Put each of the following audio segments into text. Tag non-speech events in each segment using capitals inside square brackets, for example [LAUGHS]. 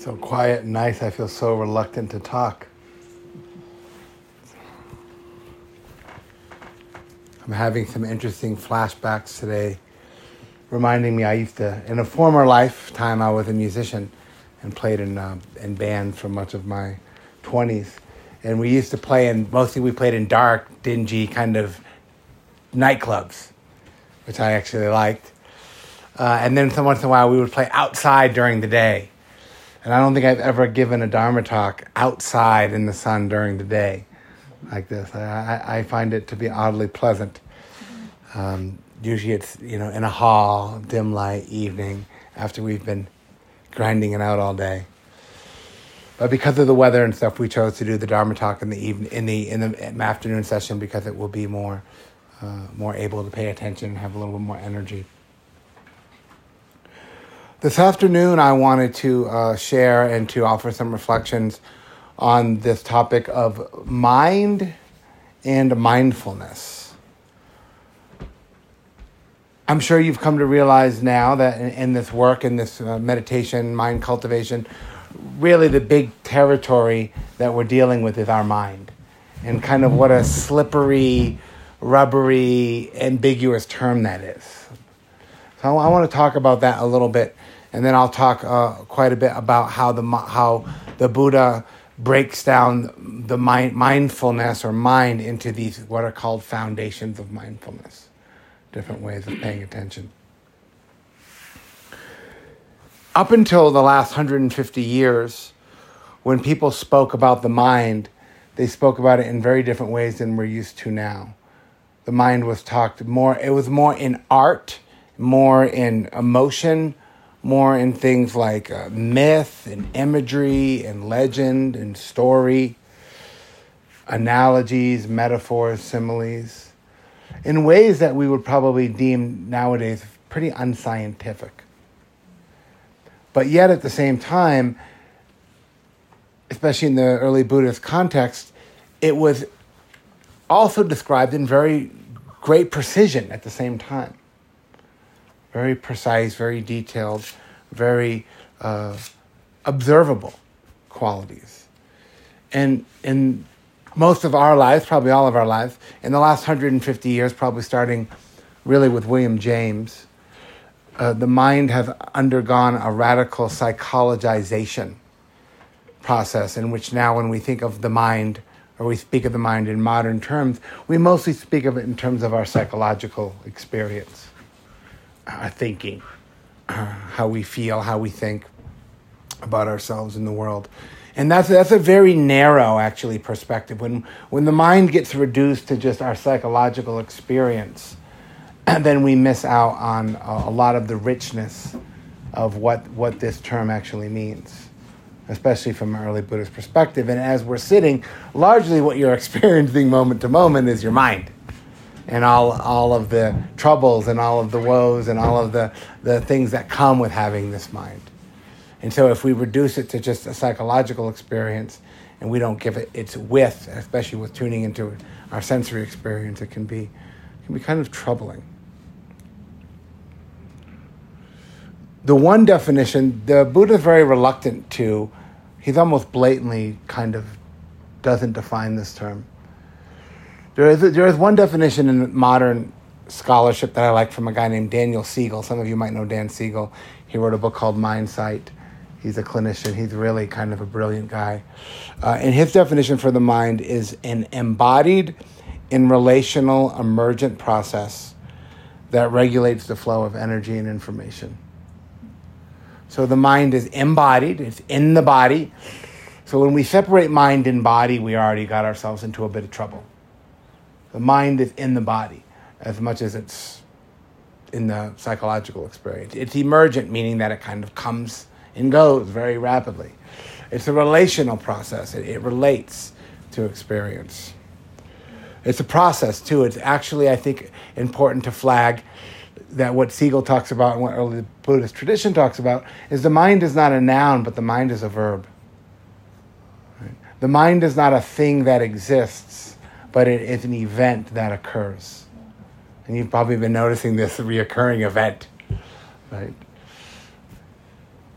So quiet and nice, I feel so reluctant to talk. I'm having some interesting flashbacks today, reminding me I used to, in a former lifetime, I was a musician and played in, uh, in bands for much of my 20s. And we used to play in, mostly we played in dark, dingy kind of nightclubs, which I actually liked. Uh, and then once in a while we would play outside during the day. And I don't think I've ever given a Dharma talk outside in the sun during the day like this. I, I find it to be oddly pleasant. Um, usually it's, you know, in a hall, dim light, evening, after we've been grinding it out all day. But because of the weather and stuff, we chose to do the Dharma talk in the evening, in the in the afternoon session because it will be more, uh, more able to pay attention and have a little bit more energy. This afternoon, I wanted to uh, share and to offer some reflections on this topic of mind and mindfulness. I'm sure you've come to realize now that in, in this work, in this uh, meditation, mind cultivation, really the big territory that we're dealing with is our mind. And kind of what a slippery, rubbery, ambiguous term that is. So I want to talk about that a little bit and then I'll talk uh, quite a bit about how the how the Buddha breaks down the mind, mindfulness or mind into these what are called foundations of mindfulness, different ways of paying attention. Up until the last 150 years, when people spoke about the mind, they spoke about it in very different ways than we're used to now. The mind was talked more, it was more in art, more in emotion, more in things like uh, myth and imagery and legend and story, analogies, metaphors, similes, in ways that we would probably deem nowadays pretty unscientific. But yet at the same time, especially in the early Buddhist context, it was also described in very great precision at the same time very precise, very detailed, very uh, observable qualities. And in most of our lives, probably all of our lives, in the last 150 years, probably starting really with William James, uh, the mind has undergone a radical psychologization process in which now when we think of the mind or we speak of the mind in modern terms, we mostly speak of it in terms of our psychological experience our thinking, uh, how we feel, how we think about ourselves in the world. And that's, that's a very narrow, actually, perspective. When, when the mind gets reduced to just our psychological experience, [CLEARS THROAT] then we miss out on a, a lot of the richness of what, what this term actually means, especially from an early Buddhist perspective. And as we're sitting, largely what you're [LAUGHS] experiencing moment to moment is your mind and all, all of the troubles and all of the woes and all of the, the things that come with having this mind. And so if we reduce it to just a psychological experience and we don't give it its width, especially with tuning into our sensory experience, it can be, it can be kind of troubling. The one definition, the Buddha is very reluctant to, he's almost blatantly kind of doesn't define this term. There is, there is one definition in modern scholarship that I like from a guy named Daniel Siegel. Some of you might know Dan Siegel. He wrote a book called Mindsight. He's a clinician. He's really kind of a brilliant guy. Uh, and his definition for the mind is an embodied in relational emergent process that regulates the flow of energy and information. So the mind is embodied, it's in the body. So when we separate mind and body, we already got ourselves into a bit of trouble. The mind is in the body as much as it's in the psychological experience. It's emergent, meaning that it kind of comes and goes very rapidly. It's a relational process, it, it relates to experience. It's a process too. It's actually, I think, important to flag that what Siegel talks about and what early Buddhist tradition talks about is the mind is not a noun, but the mind is a verb. Right? The mind is not a thing that exists but it is an event that occurs. And you've probably been noticing this reoccurring event, right?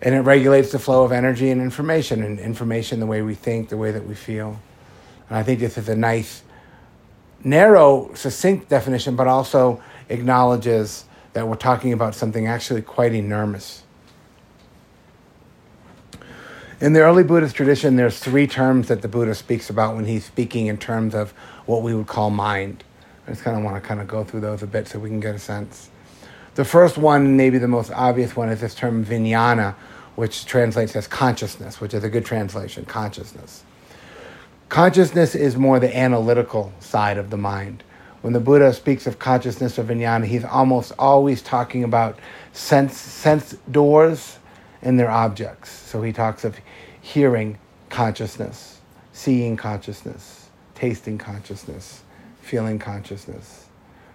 and it regulates the flow of energy and information, and information the way we think, the way that we feel. And I think this is a nice, narrow, succinct definition, but also acknowledges that we're talking about something actually quite enormous. In the early Buddhist tradition, there's three terms that the Buddha speaks about when he's speaking in terms of what we would call mind. I just kind of want to kind of go through those a bit so we can get a sense. The first one, maybe the most obvious one, is this term vijnana, which translates as consciousness, which is a good translation, consciousness. Consciousness is more the analytical side of the mind. When the Buddha speaks of consciousness or vijnana, he's almost always talking about sense, sense doors and their objects. So he talks of hearing consciousness, seeing consciousness, tasting consciousness, feeling consciousness,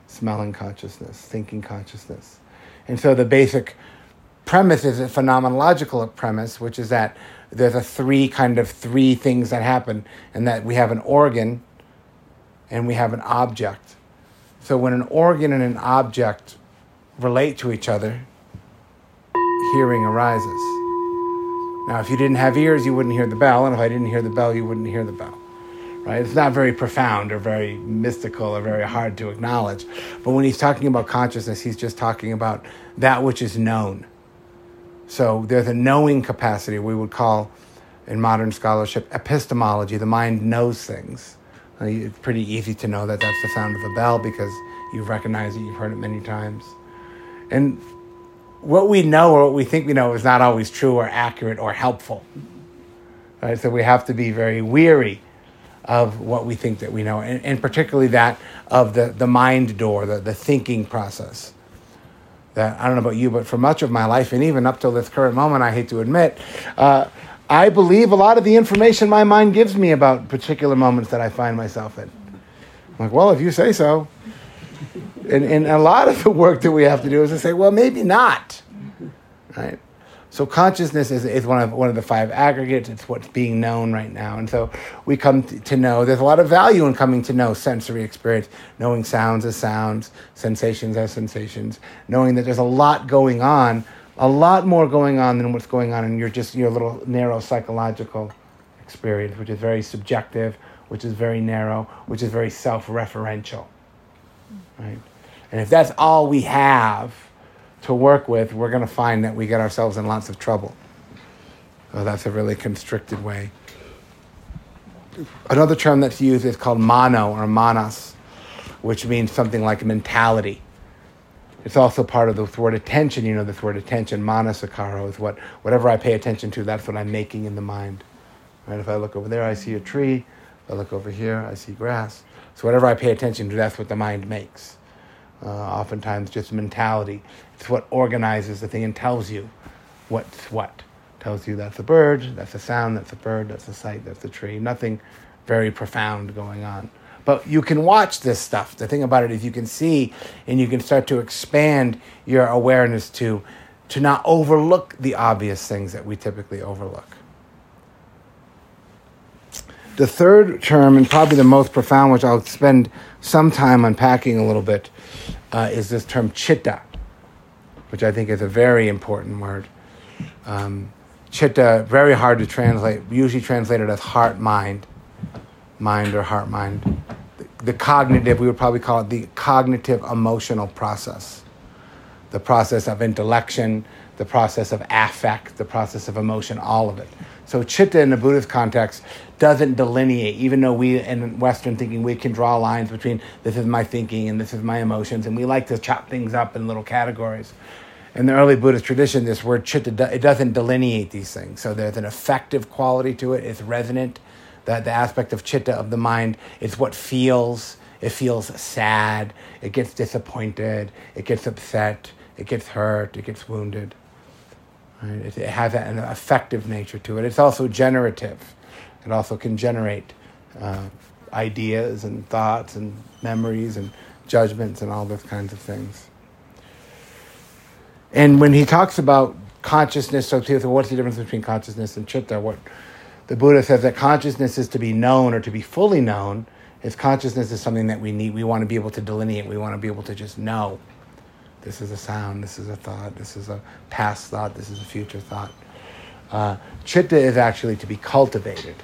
smelling consciousness, thinking consciousness. And so the basic premise is a phenomenological premise, which is that there's a three kind of three things that happen, and that we have an organ and we have an object. So when an organ and an object relate to each other, hearing arises. Now, if you didn't have ears, you wouldn't hear the bell, and if I didn't hear the bell, you wouldn't hear the bell. Right? It's not very profound or very mystical or very hard to acknowledge. But when he's talking about consciousness, he's just talking about that which is known. So there's a knowing capacity we would call in modern scholarship epistemology. The mind knows things. Uh, it's pretty easy to know that that's the sound of a bell because you've recognized it, you've heard it many times. And what we know or what we think we know is not always true or accurate or helpful. Right? So we have to be very weary of what we think that we know, and, and particularly that of the, the mind door, the, the thinking process that I don't know about you, but for much of my life, and even up till this current moment, I hate to admit, uh, I believe a lot of the information my mind gives me about particular moments that I find myself in. I'm like, well, if you say so. And, and a lot of the work that we have to do is to say, well, maybe not. Right? So consciousness is, is one of one of the five aggregates. It's what's being known right now, and so we come to know. There's a lot of value in coming to know sensory experience, knowing sounds as sounds, sensations as sensations, knowing that there's a lot going on, a lot more going on than what's going on in your just your little narrow psychological experience, which is very subjective, which is very narrow, which is very self-referential, right? And if that's all we have to work with, we're going to find that we get ourselves in lots of trouble. So that's a really constricted way. Another term that's used is called mano or manas, which means something like mentality. It's also part of the word attention. You know, this word attention, manasikara, is what whatever I pay attention to, that's what I'm making in the mind. Right? If I look over there, I see a tree. If I look over here, I see grass. So whatever I pay attention to, that's what the mind makes. Uh, oftentimes, just mentality. It's what organizes the thing and tells you what's what. Tells you that's a bird, that's a sound, that's a bird, that's a sight, that's a tree. Nothing very profound going on. But you can watch this stuff. The thing about it is you can see and you can start to expand your awareness to to not overlook the obvious things that we typically overlook. The third term, and probably the most profound, which I'll spend some time unpacking a little bit, uh, is this term chitta, which I think is a very important word. Um, chitta, very hard to translate, usually translated as heart mind, mind or heart mind. The, the cognitive, we would probably call it the cognitive emotional process, the process of intellection, the process of affect, the process of emotion, all of it. So chitta in the Buddhist context doesn't delineate, even though we in Western thinking we can draw lines between this is my thinking and this is my emotions, and we like to chop things up in little categories. In the early Buddhist tradition, this word chitta it doesn't delineate these things. So there's an affective quality to it. It's resonant. That the aspect of chitta of the mind is what feels. It feels sad. It gets disappointed. It gets upset. It gets hurt. It gets wounded. Right? It, has an affective nature to it. It's also generative. It also can generate uh, ideas and thoughts and memories and judgments and all those kinds of things. And when he talks about consciousness, so people what's the difference between consciousness and chitta? What the Buddha says that consciousness is to be known or to be fully known. Is consciousness is something that we need. We want to be able to delineate. We want to be able to just know. This is a sound. This is a thought. This is a past thought. This is a future thought. Uh, chitta is actually to be cultivated.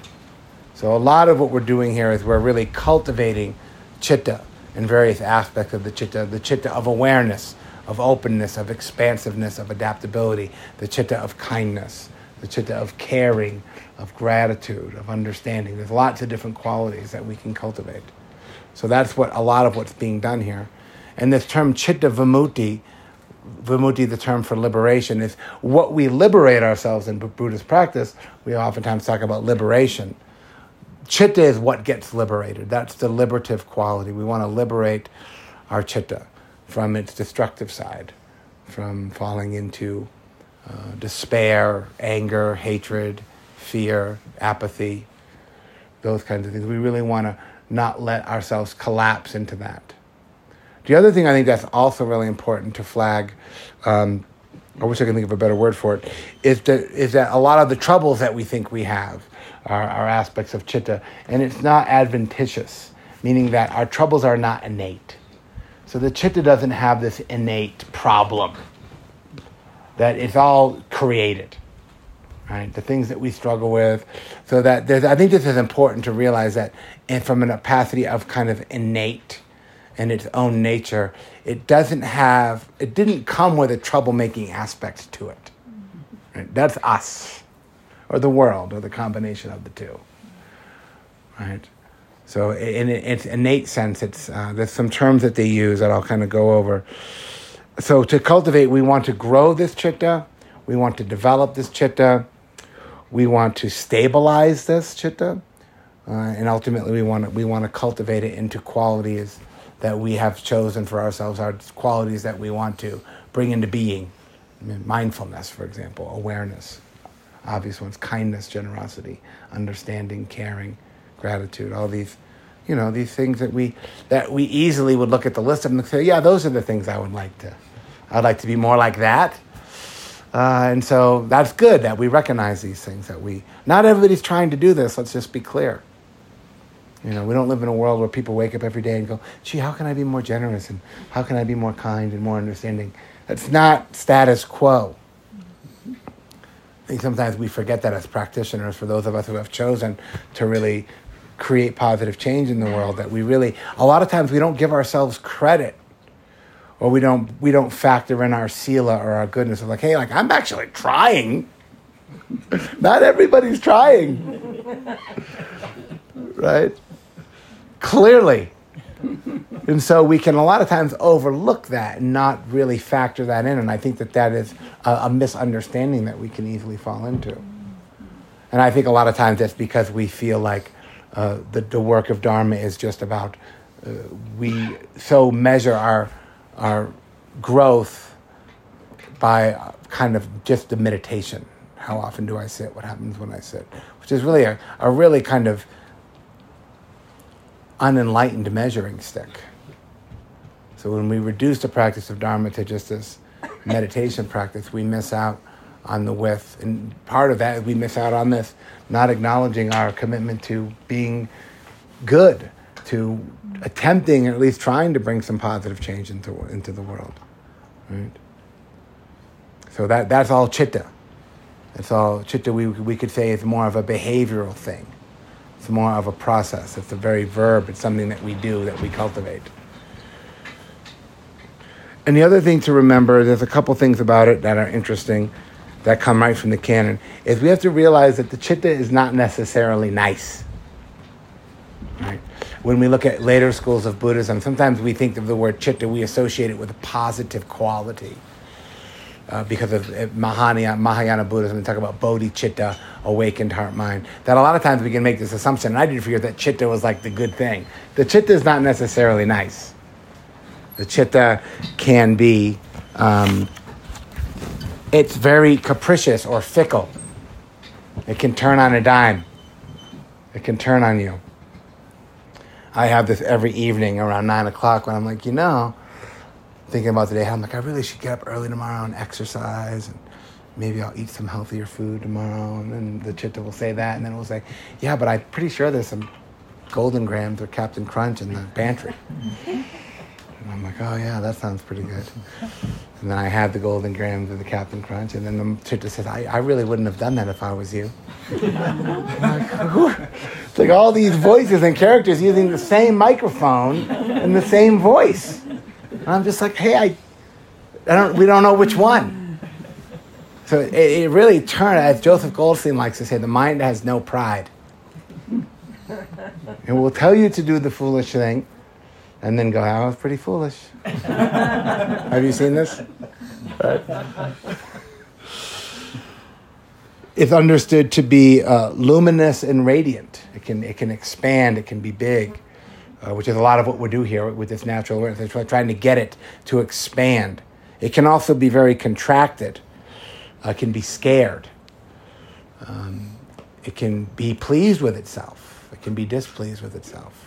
So a lot of what we're doing here is we're really cultivating chitta in various aspects of the chitta, the chitta of awareness, of openness, of expansiveness, of adaptability, the chitta of kindness, the chitta of caring, of gratitude, of understanding. There's lots of different qualities that we can cultivate. So that's what a lot of what's being done here. And this term chitta vimutti, vimutti, the term for liberation, is what we liberate ourselves in Buddhist practice. We oftentimes talk about liberation. Chitta is what gets liberated. That's the liberative quality. We want to liberate our chitta from its destructive side, from falling into uh, despair, anger, hatred, fear, apathy, those kinds of things. We really want to not let ourselves collapse into that. The other thing I think that's also really important to flag, um, I wish I could think of a better word for it, is that, is that a lot of the troubles that we think we have are, are aspects of chitta, and it's not adventitious, meaning that our troubles are not innate. So the chitta doesn't have this innate problem, that it's all created. Right, the things that we struggle with, so that there's. I think this is important to realize that, and from an opacity of kind of innate in its own nature, it doesn't have, it didn't come with a troublemaking aspect to it. Right? That's us, or the world, or the combination of the two. Right? So, in its innate sense, it's, uh, there's some terms that they use that I'll kind of go over. So, to cultivate, we want to grow this chitta, we want to develop this chitta, we want to stabilize this chitta, uh, and ultimately, we want to, we want to cultivate it into qualities that we have chosen for ourselves, our qualities that we want to bring into being. I mean, mindfulness, for example, awareness, obvious ones, kindness, generosity, understanding, caring, gratitude, all these, you know, these things that we that we easily would look at the list and say, yeah, those are the things I would like to. I'd like to be more like that. Uh, and so that's good that we recognize these things that we not everybody's trying to do this let's just be clear you know, we don't live in a world where people wake up every day and go, gee, how can I be more generous and how can I be more kind and more understanding? That's not status quo. I think sometimes we forget that as practitioners, for those of us who have chosen to really create positive change in the world, that we really, a lot of times we don't give ourselves credit or we don't, we don't factor in our sila or our goodness of like, hey, like I'm actually trying. [LAUGHS] Not everybody's trying. [LAUGHS] right? Clearly. and so we can a lot of times overlook that and not really factor that in. And I think that that is a, a, misunderstanding that we can easily fall into. And I think a lot of times that's because we feel like uh, the, the work of Dharma is just about, uh, we so measure our, our growth by kind of just the meditation. How often do I sit? What happens when I sit? Which is really a, a really kind of unenlightened measuring stick. So when we reduce the practice of Dharma to just this meditation practice, we miss out on the width. And part of that we miss out on this, not acknowledging our commitment to being good, to attempting, or at least trying to bring some positive change into, into the world. Right? So that, that's all chitta. That's all chitta we, we could say is more of a behavioral thing. It's more of a process. It's a very verb. It's something that we do, that we cultivate. And the other thing to remember, there's a couple things about it that are interesting that come right from the canon, is we have to realize that the chitta is not necessarily nice. Right? When we look at later schools of Buddhism, sometimes we think of the word chitta, we associate it with a positive quality uh, because of uh, Mahayana, Mahayana Buddhism, they talk about bodhicitta, awakened heart mind. That a lot of times we can make this assumption, and I did figure that chitta was like the good thing. The chitta is not necessarily nice. The chitta can be, um, it's very capricious or fickle. It can turn on a dime. It can turn on you. I have this every evening around nine o'clock when I'm like, you know, thinking about the day. I'm like, I really should get up early tomorrow and exercise, and maybe I'll eat some healthier food tomorrow. And then the chitta will say that, and then we'll say, yeah, but I'm pretty sure there's some Golden Grahams or Captain Crunch in the pantry. And I'm like, oh yeah, that sounds pretty good. And then I had the Golden Grahams of the Captain Crunch, and then the chitta says, I, I really wouldn't have done that if I was you. it's like all these voices and characters using the same microphone and the same voice. And I'm just like, hey, I, I don't, we don't know which one. So it, it really turned, as Joseph Goldstein likes to say, the mind has no pride. It will tell you to do the foolish thing, and then go, "I was pretty foolish." [LAUGHS] Have you seen this? It's understood to be uh, luminous and radiant. It can it can expand. It can be big, uh, which is a lot of what we do here with this natural awareness. Trying to get it to expand. It can also be very contracted. Uh, it can be scared. Um, it can be pleased with itself. It can be displeased with itself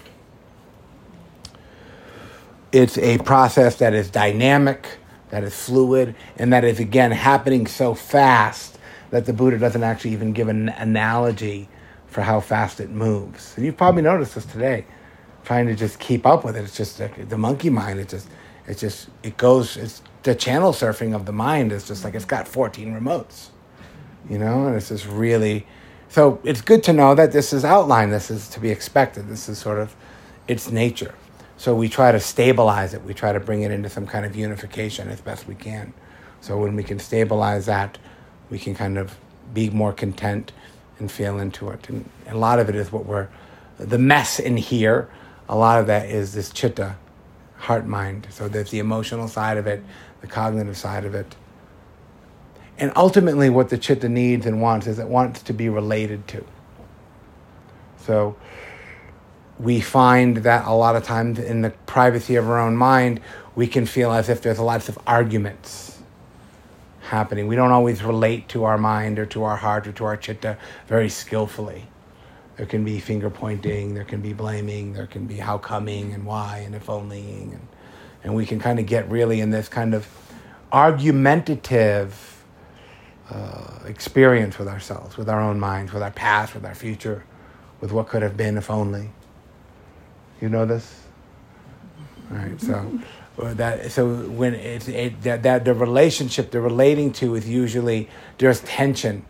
it's a process that is dynamic, that is fluid, and that is again happening so fast that the Buddha doesn't actually even give an analogy for how fast it moves. And you've probably noticed this today, trying to just keep up with it. It's just the monkey mind. It just, it just, it goes. It's the channel surfing of the mind is just like it's got 14 remotes, you know, and it's just really. So it's good to know that this is outlined. This is to be expected. This is sort of its nature. So we try to stabilize it. We try to bring it into some kind of unification as best we can. So when we can stabilize that, we can kind of be more content and feel into it. And a lot of it is what we're, the mess in here, a lot of that is this chitta, heart mind. So there's the emotional side of it, the cognitive side of it. And ultimately, what the chitta needs and wants is it wants to be related to. So we find that a lot of times in the privacy of our own mind, we can feel as if there's lots of arguments happening. We don't always relate to our mind or to our heart or to our chitta very skillfully. There can be finger pointing, there can be blaming, there can be how coming and why and if only. And, and we can kind of get really in this kind of argumentative uh, experience with ourselves, with our own minds, with our past, with our future, with what could have been if only. You know this? All right, so [LAUGHS] that so when it's it, that, that the relationship they're relating to is usually there's tension,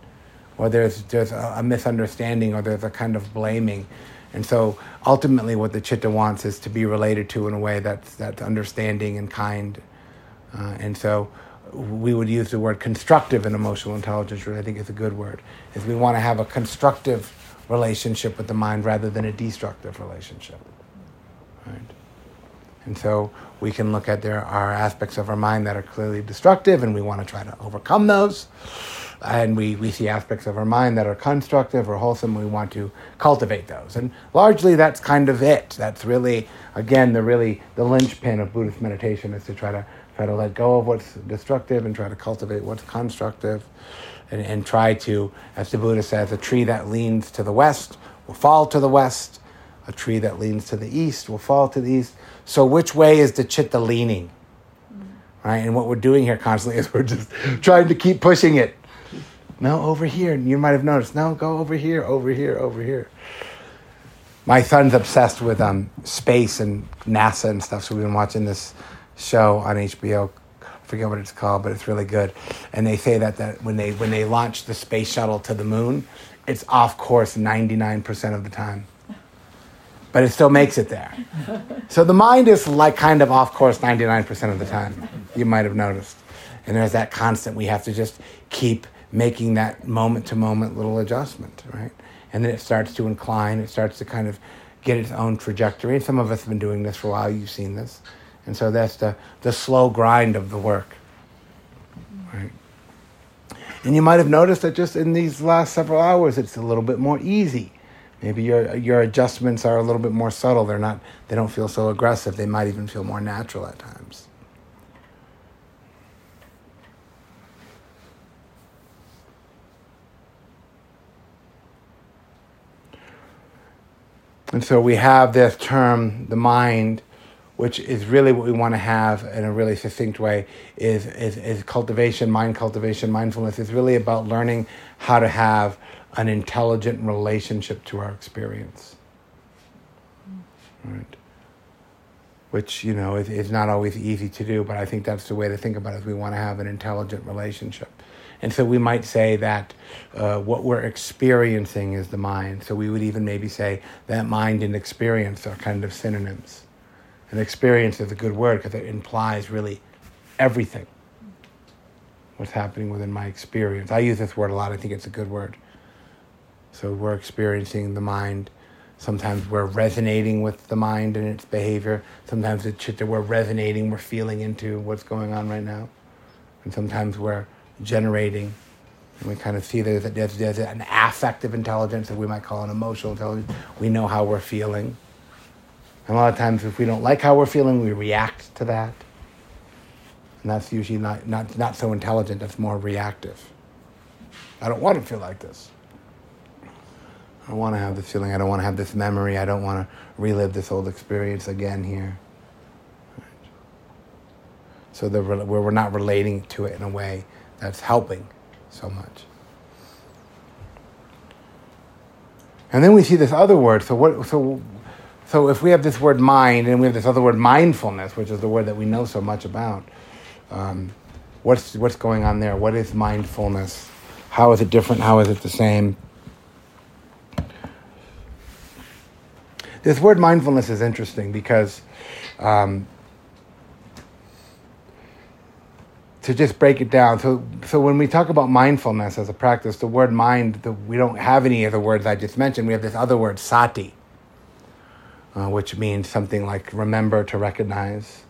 or there's there's a, a misunderstanding, or there's a kind of blaming, and so ultimately what the chitta wants is to be related to in a way that's that's understanding and kind, uh, and so we would use the word constructive in emotional intelligence, which I think is a good word, is we want to have a constructive relationship with the mind rather than a destructive relationship. Right? And so we can look at there are aspects of our mind that are clearly destructive, and we want to try to overcome those. And we, we see aspects of our mind that are constructive or wholesome, we want to cultivate those. And largely that's kind of it. That's really, again, the really the linchpin of Buddhist meditation is to try to try to let go of what's destructive and try to cultivate what's constructive. And, and try to, as the Buddha says, a tree that leans to the west will fall to the west, a tree that leans to the east will fall to the east. So, which way is the chitta leaning? Mm. Right? And what we're doing here constantly is we're just [LAUGHS] trying to keep pushing it. No, over here. And you might have noticed. No, go over here, over here, over here. My son's obsessed with um, space and NASA and stuff, so we've been watching this show on HBO. I forget what it's called, but it's really good. And they say that, that when they when they launch the space shuttle to the moon, it's off course 99% of the time but it still makes it there. So the mind is like kind of off course 99% of the time. You might have noticed. And there's that constant, we have to just keep making that moment to moment little adjustment, right? And then it starts to incline, it starts to kind of get its own trajectory. And some of us have been doing this for a while, you've seen this. And so that's the, the slow grind of the work, right? And you might have noticed that just in these last several hours, it's a little bit more easy Maybe your your adjustments are a little bit more subtle. They're not. They don't feel so aggressive. They might even feel more natural at times. And so we have this term, the mind, which is really what we want to have in a really succinct way, is, is, is cultivation, mind cultivation, mindfulness is really about learning how to have an intelligent relationship to our experience. Right? which you know is, is not always easy to do. But I think that's the way to think about it. Is we want to have an intelligent relationship, and so we might say that uh, what we're experiencing is the mind. So we would even maybe say that mind and experience are kind of synonyms. And experience is a good word because it implies really everything. What's happening within my experience. I use this word a lot. I think it's a good word. So we're experiencing the mind Sometimes we're resonating with the mind and its behavior. Sometimes it's shit that we're resonating, we're feeling into what's going on right now. And sometimes we're generating. And we kind of see that there's, there's an affective intelligence that we might call an emotional intelligence. We know how we're feeling. And a lot of times, if we don't like how we're feeling, we react to that. And that's usually not, not, not so intelligent, that's more reactive. I don't want to feel like this. I don't want to have this feeling. I don't want to have this memory. I don't want to relive this old experience again here. So the, we're not relating to it in a way that's helping so much. And then we see this other word. So what? So, so if we have this word mind and we have this other word mindfulness, which is the word that we know so much about, um, what's what's going on there? What is mindfulness? How is it different? How is it the same? This word mindfulness is interesting because um, to just break it down. So, so when we talk about mindfulness as a practice, the word mind, the, we don't have any of the words I just mentioned. We have this other word, sati, uh, which means something like remember to recognize.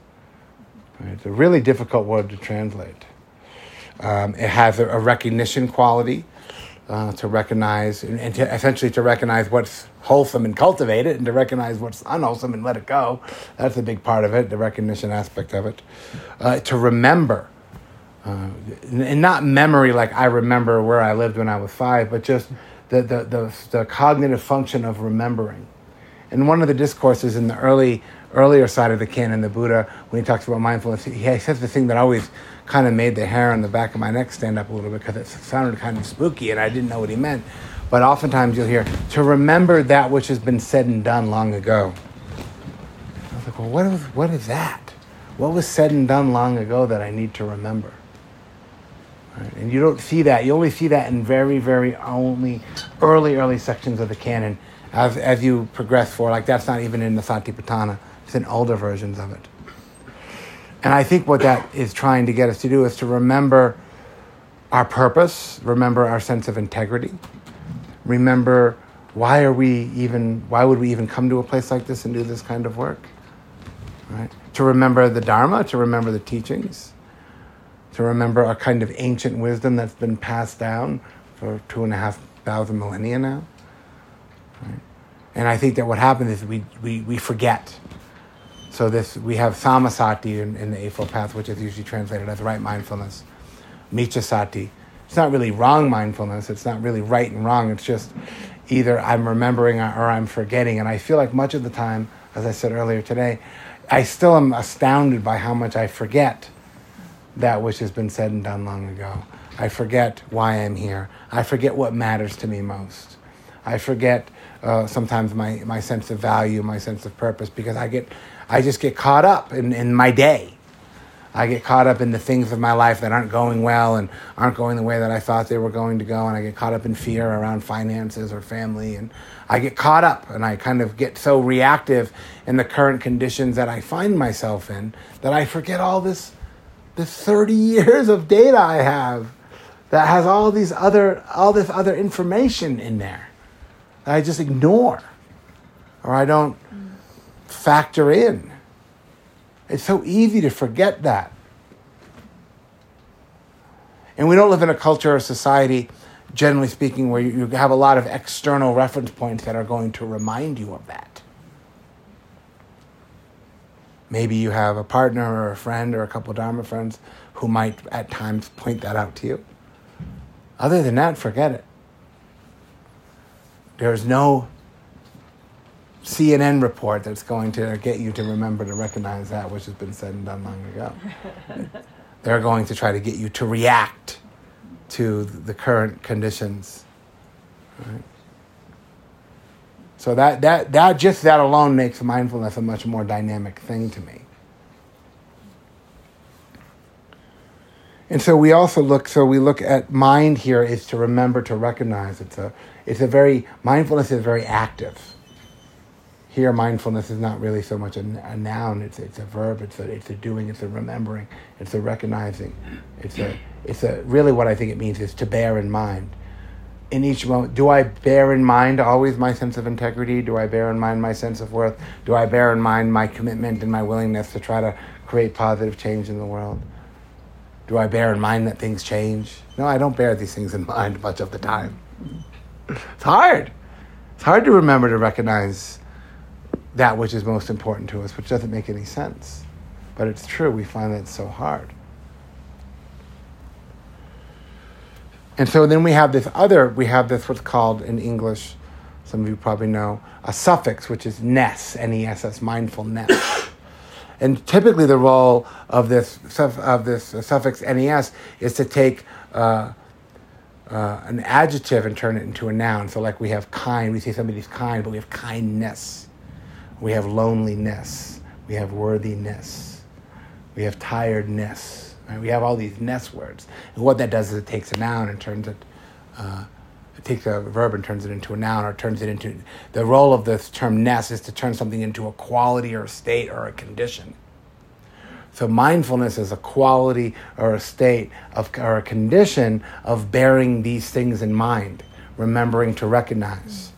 It's a really difficult word to translate. Um, it has a, a recognition quality uh, to recognize and, and, to essentially to recognize what's wholesome and cultivate it and to recognize what's unwholesome and let it go that's a big part of it the recognition aspect of it uh, to remember uh, and not memory like i remember where i lived when i was five but just the, the, the, the cognitive function of remembering and one of the discourses in the early earlier side of the canon the buddha when he talks about mindfulness he says the thing that always kind of made the hair on the back of my neck stand up a little bit because it sounded kind of spooky and I didn't know what he meant. But oftentimes you'll hear, to remember that which has been said and done long ago. I was like, well, what is, what is that? What was said and done long ago that I need to remember? Right? And you don't see that. You only see that in very, very only early, early sections of the canon as, as you progress forward. Like that's not even in the Satipatthana. It's in older versions of it. And I think what that is trying to get us to do is to remember our purpose, remember our sense of integrity, remember why are we even why would we even come to a place like this and do this kind of work? Right? To remember the Dharma, to remember the teachings, to remember a kind of ancient wisdom that's been passed down for two and a half thousand millennia now. Right? And I think that what happens is we, we, we forget so this we have sammasati in, in the Eightfold Path, which is usually translated as right mindfulness. Micchasati. It's not really wrong mindfulness. It's not really right and wrong. It's just either I'm remembering or I'm forgetting. And I feel like much of the time, as I said earlier today, I still am astounded by how much I forget that which has been said and done long ago. I forget why I'm here. I forget what matters to me most. I forget uh, sometimes my, my sense of value, my sense of purpose, because I get I just get caught up in, in my day. I get caught up in the things of my life that aren't going well and aren't going the way that I thought they were going to go. And I get caught up in fear around finances or family. And I get caught up and I kind of get so reactive in the current conditions that I find myself in that I forget all this, this 30 [LAUGHS] years of data I have that has all these other, all this other information in there that I just ignore or I don't factor in. It's so easy to forget that. And we don't live in a culture or society, generally speaking, where you have a lot of external reference points that are going to remind you of that. Maybe you have a partner or a friend or a couple Dharma friends who might at times point that out to you. Other than that, forget it. There's no CNN report that's going to get you to remember to recognize that which has been said and done long ago. [LAUGHS] They're going to try to get you to react to the current conditions. Right? So that, that, that just that alone makes mindfulness a much more dynamic thing to me. And so we also look, so we look at mind here is to remember to recognize. It's a, it's a very, mindfulness is very active. Here, mindfulness is not really so much a, a noun, it's, it's a verb, it's a, it's a doing, it's a remembering, it's a recognizing. It's a, it's a, really what I think it means is to bear in mind. In each moment, do I bear in mind always my sense of integrity? Do I bear in mind my sense of worth? Do I bear in mind my commitment and my willingness to try to create positive change in the world? Do I bear in mind that things change? No, I don't bear these things in [LAUGHS] mind much of the time. It's hard. It's hard to remember to recognize that which is most important to us, which doesn't make any sense. But it's true, we find that it's so hard. And so then we have this other, we have this what's called in English, some of you probably know, a suffix, which is ness, N E S S, mindfulness. [COUGHS] And typically, the role of this of this suffix nes is to take uh, uh, an adjective and turn it into a noun. So, like we have kind, we say somebody's kind, but we have kindness. We have loneliness. We have worthiness. We have tiredness. Right? We have all these ness words. And what that does is it takes a noun and turns it. Uh, it takes a verb and turns it into a noun or turns it into the role of this term ness is to turn something into a quality or a state or a condition so mindfulness is a quality or a state of or a condition of bearing these things in mind remembering to recognize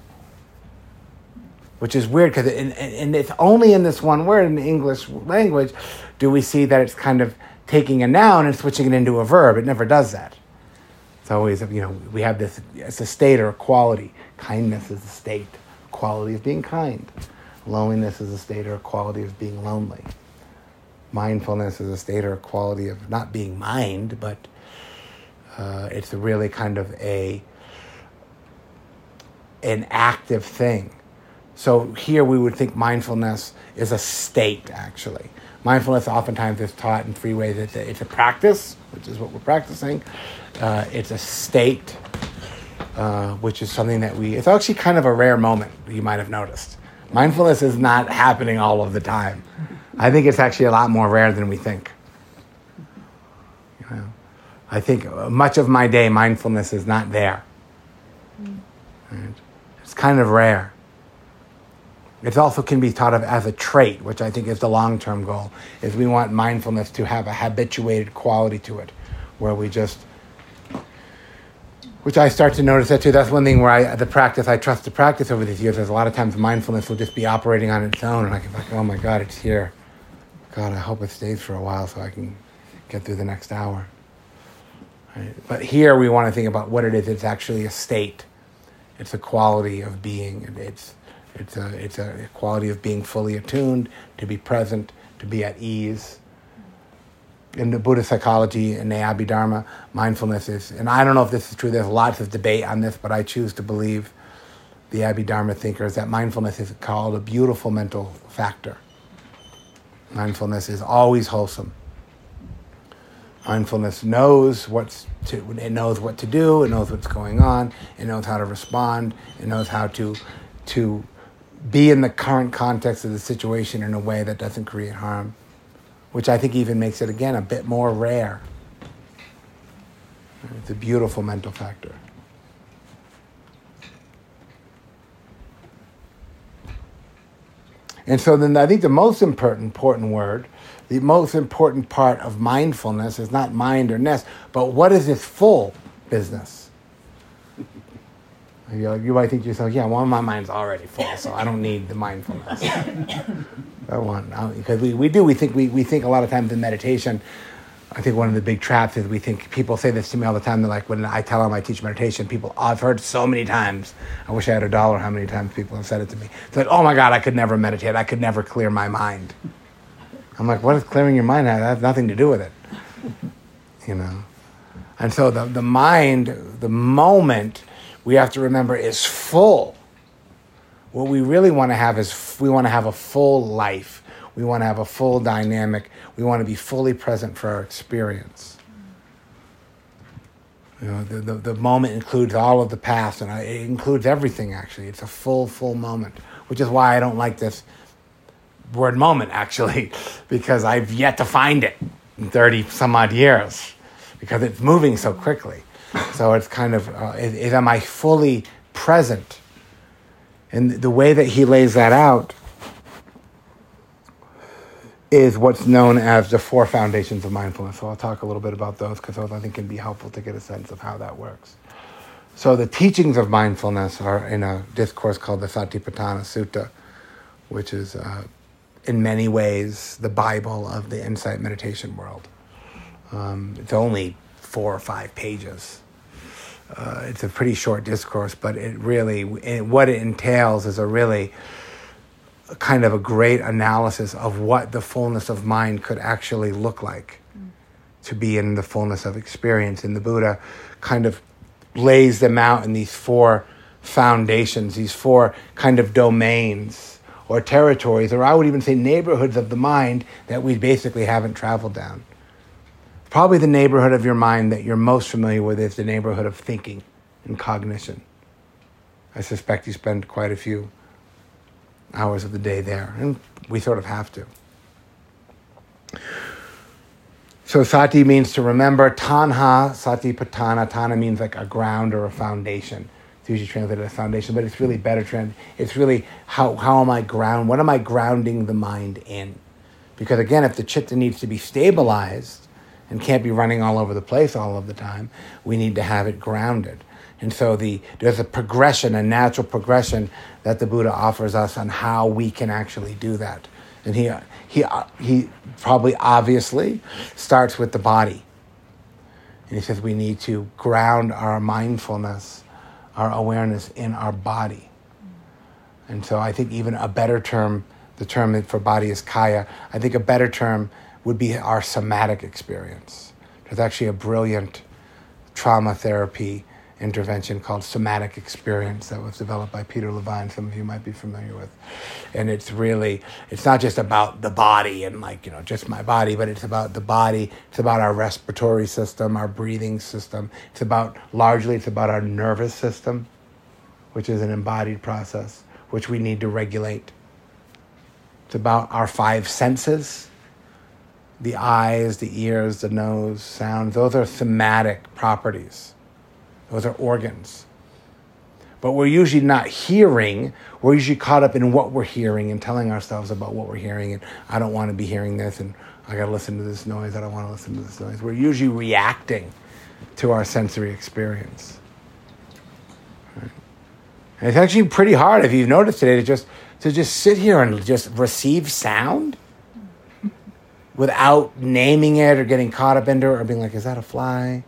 which is weird because and it's only in this one word in the english language do we see that it's kind of taking a noun and switching it into a verb it never does that it's always, you know, we have this, it's a state or a quality. Kindness is a state, quality of being kind. Loneliness is a state or a quality of being lonely. Mindfulness is a state or a quality of not being mind, but uh, it's really kind of a an active thing. So here we would think mindfulness is a state, actually. Mindfulness oftentimes is taught in three ways. It's a, it's a practice, which is what we're practicing. Uh, it's a state, uh, which is something that we, it's actually kind of a rare moment, you might have noticed. Mindfulness is not happening all of the time. I think it's actually a lot more rare than we think. You know, I think much of my day, mindfulness is not there. Right? It's kind of rare. It also can be thought of as a trait, which I think is the long-term goal. Is we want mindfulness to have a habituated quality to it, where we just which I start to notice that too. That's one thing where I, the practice, I trust the practice over these years. There's a lot of times mindfulness will just be operating on its own, and I can be like, oh my God, it's here. God, I hope it stays for a while so I can get through the next hour. Right? But here we want to think about what it is. It's actually a state. It's a quality of being. It's it's a it's a quality of being fully attuned, to be present, to be at ease in the Buddhist psychology and the Abhidharma, mindfulness is, and I don't know if this is true, there's lots of debate on this, but I choose to believe the Abhidharma thinkers that mindfulness is called a beautiful mental factor. Mindfulness is always wholesome. Mindfulness knows what's to, it knows what to do, it knows what's going on, it knows how to respond, it knows how to to be in the current context of the situation in a way that doesn't create harm which I think even makes it, again, a bit more rare. It's a beautiful mental factor. And so then I think the most important, important word, the most important part of mindfulness is not mind or ness, but what is this full business? You, know, you might think to yourself, yeah, well, my mind's already full, so I don't need the mindfulness. [LAUGHS] I want because uh, we, we do we think we, we think a lot of times in meditation. I think one of the big traps is we think people say this to me all the time. They're like, when I tell them I teach meditation, people I've heard so many times. I wish I had a dollar. How many times people have said it to me? It's like, oh my God, I could never meditate. I could never clear my mind. I'm like, what does clearing your mind? That has nothing to do with it. You know, and so the the mind, the moment we have to remember is full what we really want to have is we want to have a full life. We want to have a full dynamic. We want to be fully present for our experience. You know, the, the, the moment includes all of the past, and it includes everything, actually. It's a full, full moment, which is why I don't like this word moment, actually, [LAUGHS] because I've yet to find it in 30 some odd years, because it's moving so quickly. So it's kind of, uh, is, is, am I fully present? And the way that he lays that out is what's known as the four foundations of mindfulness. So I'll talk a little bit about those because those I think can be helpful to get a sense of how that works. So the teachings of mindfulness are in a discourse called the Satipatthana Sutta, which is uh, in many ways the Bible of the insight meditation world. Um, it's only four or five pages. Uh, it's a pretty short discourse, but it really, it, what it entails is a really kind of a great analysis of what the fullness of mind could actually look like mm. to be in the fullness of experience. And the Buddha kind of lays them out in these four foundations, these four kind of domains or territories, or I would even say neighborhoods of the mind that we basically haven't traveled down. Probably the neighborhood of your mind that you're most familiar with is the neighborhood of thinking and cognition. I suspect you spend quite a few hours of the day there, and we sort of have to. So sati means to remember. Tanha, sati patana. Tana means like a ground or a foundation. It's usually translated as foundation, but it's really better trend. It's really how, how am I ground? What am I grounding the mind in? Because again, if the chitta needs to be stabilized and can't be running all over the place all of the time, we need to have it grounded. And so the, there's a progression, a natural progression that the Buddha offers us on how we can actually do that. And he, he, he probably obviously starts with the body. And he says we need to ground our mindfulness, our awareness in our body. And so I think even a better term, the term for body is kaya, I think a better term would be our somatic experience. There's actually a brilliant trauma therapy intervention called Somatic Experience that was developed by Peter Levine. Some of you might be familiar with, and it's really it's not just about the body and like you know just my body, but it's about the body. It's about our respiratory system, our breathing system. It's about largely it's about our nervous system, which is an embodied process which we need to regulate. It's about our five senses. The eyes, the ears, the nose, sound, those are thematic properties those are organs. But we're usually not hearing. We're usually caught up in what we're hearing and telling ourselves about what we're hearing. And I don't want to be hearing this, and I got to listen to this noise. I don't want to listen to this noise. We're usually reacting to our sensory experience. Right? And it's actually pretty hard, if you've noticed today, to just to just sit here and just receive sound without naming it or getting caught up into it or being like, "Is that a fly?"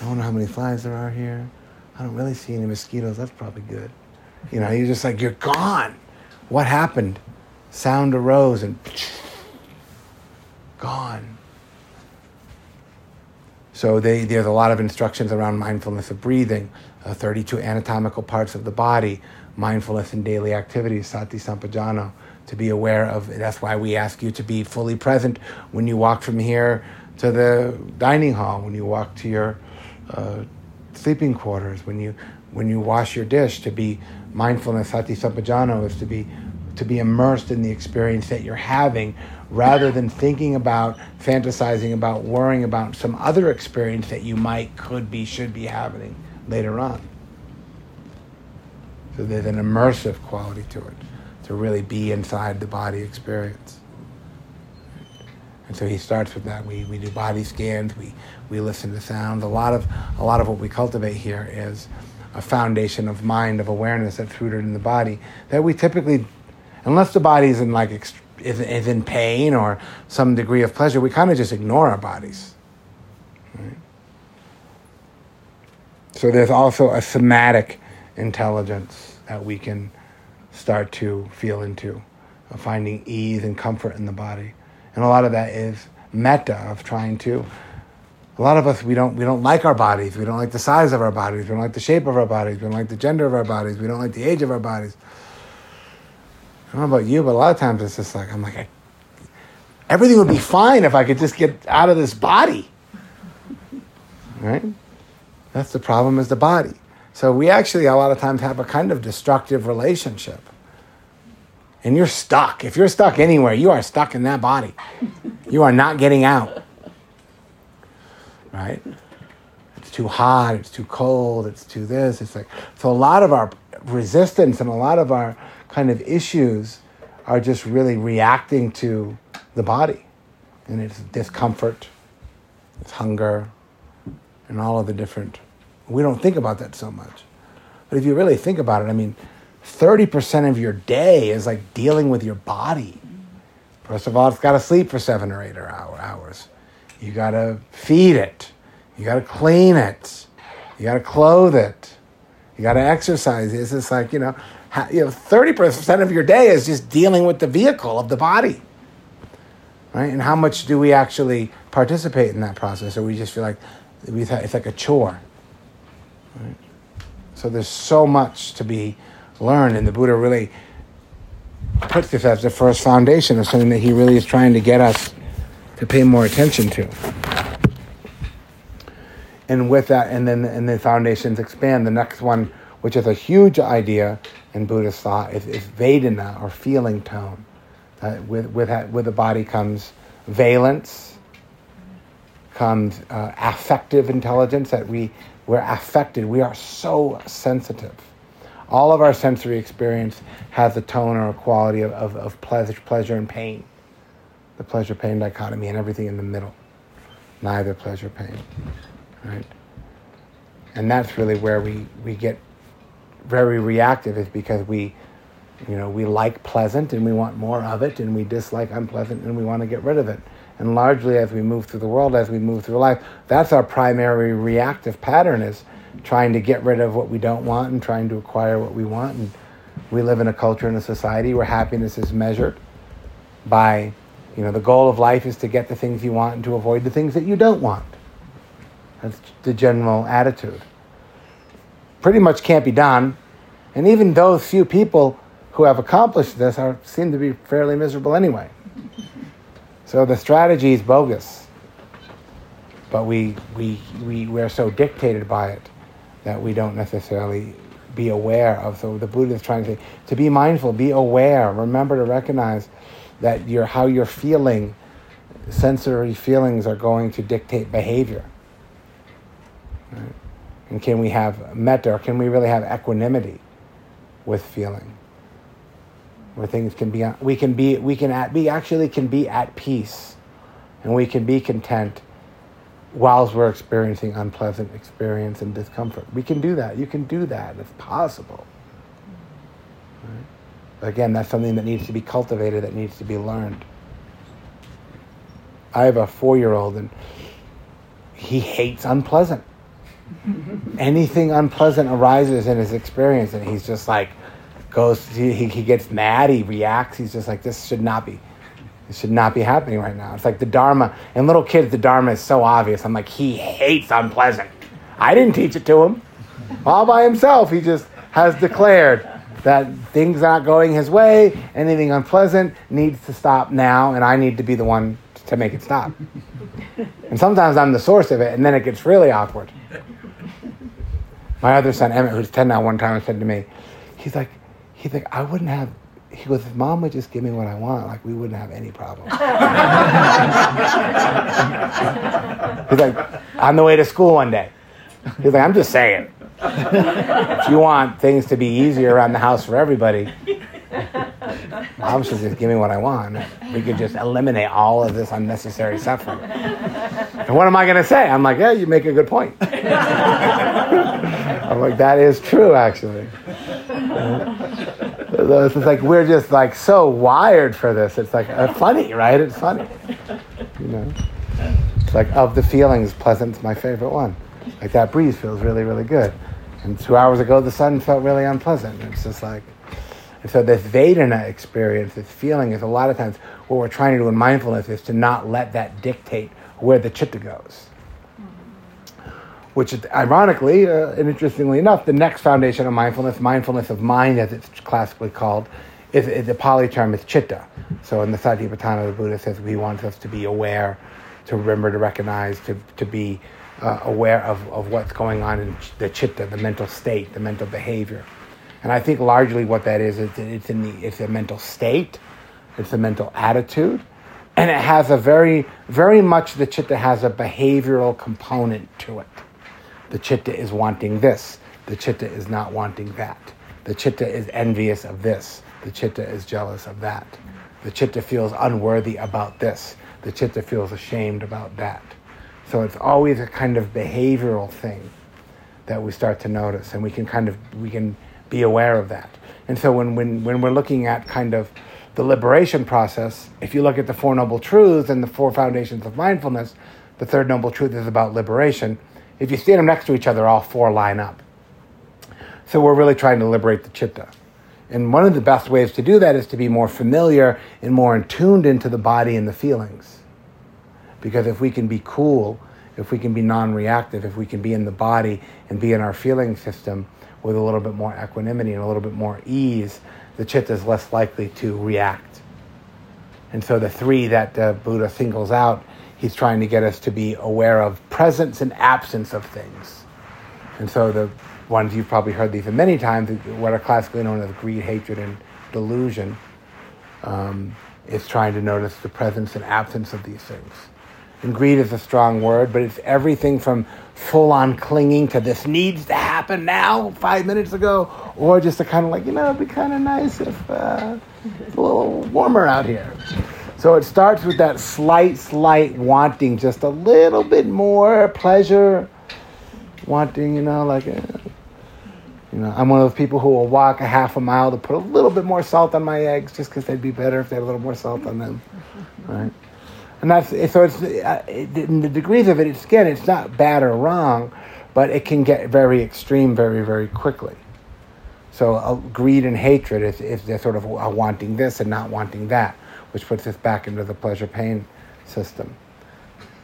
I don't know how many flies there are here. I don't really see any mosquitoes. That's probably good. You know, you're just like, you're gone. What happened? Sound arose and gone. So they, there's a lot of instructions around mindfulness of breathing, uh, 32 anatomical parts of the body, mindfulness in daily activities, sati sampajano, to be aware of. That's why we ask you to be fully present when you walk from here to the dining hall, when you walk to your uh, sleeping quarters, when you when you wash your dish, to be mindfulness, sati sampajano, is to be to be immersed in the experience that you're having, rather than thinking about, fantasizing about, worrying about some other experience that you might, could be, should be happening later on. So there's an immersive quality to it, to really be inside the body experience. And so he starts with that. We, we do body scans, we, we listen to sounds. A lot of a lot of what we cultivate here is a foundation of mind, of awareness that's rooted in the body that we typically, unless the body is in like is, is in pain or some degree of pleasure, we kind of just ignore our bodies. Right? So there's also a somatic intelligence that we can start to feel into, finding ease and comfort in the body. And a lot of that is metta of trying to. A lot of us we don't we don't like our bodies. We don't like the size of our bodies. We don't like the shape of our bodies. We don't like the gender of our bodies. We don't like the age of our bodies. I don't know about you, but a lot of times it's just like I'm like I, everything would be fine if I could just get out of this body. Right? That's the problem is the body. So we actually a lot of times have a kind of destructive relationship. And you're stuck. If you're stuck anywhere, you are stuck in that body. You are not getting out. Right? It's too hot, it's too cold, it's too this. It's like so a lot of our resistance and a lot of our kind of issues are just really reacting to the body and its discomfort, its hunger, and all of the different. We don't think about that so much. But if you really think about it, I mean, 30% of your day is like dealing with your body. First of all, it's got to sleep for seven or eight or hour, hours. You got to feed it. You got to clean it. You got to clothe it. You got to exercise. It's just like, you know, you know, 30% of your day is just dealing with the vehicle of the body. Right? And how much do we actually participate in that process? Or we just feel like it's like a chore. Right? So there's so much to be learned, and the Buddha really puts this as the first foundation of something that he really is trying to get us to pay more attention to. And with that, and then and the foundations expand. The next one, which is a huge idea in Buddhist thought, is, is Vedana or feeling tone. Uh, with with with the body comes valence, comes uh, affective intelligence that we we're affected. We are so sensitive. All of our sensory experience has a tone or a quality of, of, of pleasure, pleasure and pain. The pleasure pain dichotomy and everything in the middle. Neither pleasure pain. Right? And that's really where we, we get very reactive is because we you know we like pleasant and we want more of it and we dislike unpleasant and we want to get rid of it and largely as we move through the world, as we move through life, that's our primary reactive pattern is trying to get rid of what we don't want and trying to acquire what we want. And we live in a culture and a society where happiness is measured by, you know, the goal of life is to get the things you want and to avoid the things that you don't want. That's the general attitude. Pretty much can't be done. And even those few people who have accomplished this are, seem to be fairly miserable anyway. So the strategy is bogus. But we, we, we, we're so dictated by it that we don't necessarily be aware of. So the Buddha is trying to say, to be mindful, be aware, remember to recognize that your, how you're feeling, sensory feelings are going to dictate behavior. Right? And can we have metta, or can we really have equanimity with feeling? where things can be we can be we can at, we actually can be at peace and we can be content whilst we're experiencing unpleasant experience and discomfort. We can do that. You can do that. It's possible. Right? again that's something that needs to be cultivated that needs to be learned. I have a four-year-old and he hates unpleasant. [LAUGHS] Anything unpleasant arises in his experience and he's just like goes, he, he gets mad, he reacts. He's just like, this should not be, this should not be happening right now. It's like the Dharma, and little kids, the Dharma is so obvious. I'm like, he hates unpleasant. I didn't teach it to him. All by himself, he just has declared that things not going his way, anything unpleasant needs to stop now, and I need to be the one to make it stop. and sometimes I'm the source of it, and then it gets really awkward. My other son, Emmett, who's 10 now, one time said to me, he's like, he's like, I wouldn't have. He goes, if mom would just give me what I want, like we wouldn't have any problem. [LAUGHS] he's like, on the way to school one day. He's like, I'm just saying. if you want things to be easier around the house for everybody, mom should just give me what I want. We could just eliminate all of this unnecessary suffering. And what am I going to say? I'm like, yeah, you make a good point. [LAUGHS] I'm like, that is true, actually. It's like we're just like so wired for this. It's like uh, funny, right? It's funny. You know, it's like of the feelings, pleasant's my favorite one. Like that breeze feels really, really good. And two hours ago, the sun felt really unpleasant. It's just like, and so this Vedana experience, this feeling, is a lot of times what we're trying to do in mindfulness is to not let that dictate where the chitta goes which is ironically uh, and interestingly enough, the next foundation of mindfulness, mindfulness of mind as it's classically called, is, is the Pali term is chitta. So in the Satipatthana, the Buddha says he wants us to be aware, to remember to recognize, to, to be uh, aware of, of what's going on in the chitta, the mental state, the mental behavior. And I think largely what that is, is it's in the it's a mental state, it's a mental attitude, and it has a very, very much the chitta has a behavioral component to it. The chitta is wanting this. The chitta is not wanting that. The chitta is envious of this. The chitta is jealous of that. The chitta feels unworthy about this. The chitta feels ashamed about that. So it's always a kind of behavioral thing that we start to notice, and we can kind of we can be aware of that. And so when when when we're looking at kind of the liberation process, if you look at the Four Noble Truths and the Four Foundations of Mindfulness, the third Noble Truth is about liberation. If you stand them next to each other, all four line up. So we're really trying to liberate the chitta. And one of the best ways to do that is to be more familiar and more attuned into the body and the feelings. Because if we can be cool, if we can be non reactive, if we can be in the body and be in our feeling system with a little bit more equanimity and a little bit more ease, the chitta is less likely to react. And so the three that uh, Buddha singles out, he's trying to get us to be aware of presence and absence of things. And so the ones you've probably heard these many times, what are classically known as greed, hatred, and delusion, um, is trying to notice the presence and absence of these things. And greed is a strong word, but it's everything from full on clinging to this needs to happen now, five minutes ago, or just a kind of like, you know, it'd be kind of nice if uh, it's a little warmer out here. So it starts with that slight, slight wanting just a little bit more pleasure, wanting, you know, like, uh, you know, I'm one of those people who will walk a half a mile to put a little bit more salt on my eggs just because they'd be better if they had a little more salt on them, right? And that's so it's uh, in the degrees of it. It's again, it's not bad or wrong, but it can get very extreme very very quickly. So uh, greed and hatred is is they're sort of wanting this and not wanting that, which puts us back into the pleasure pain system.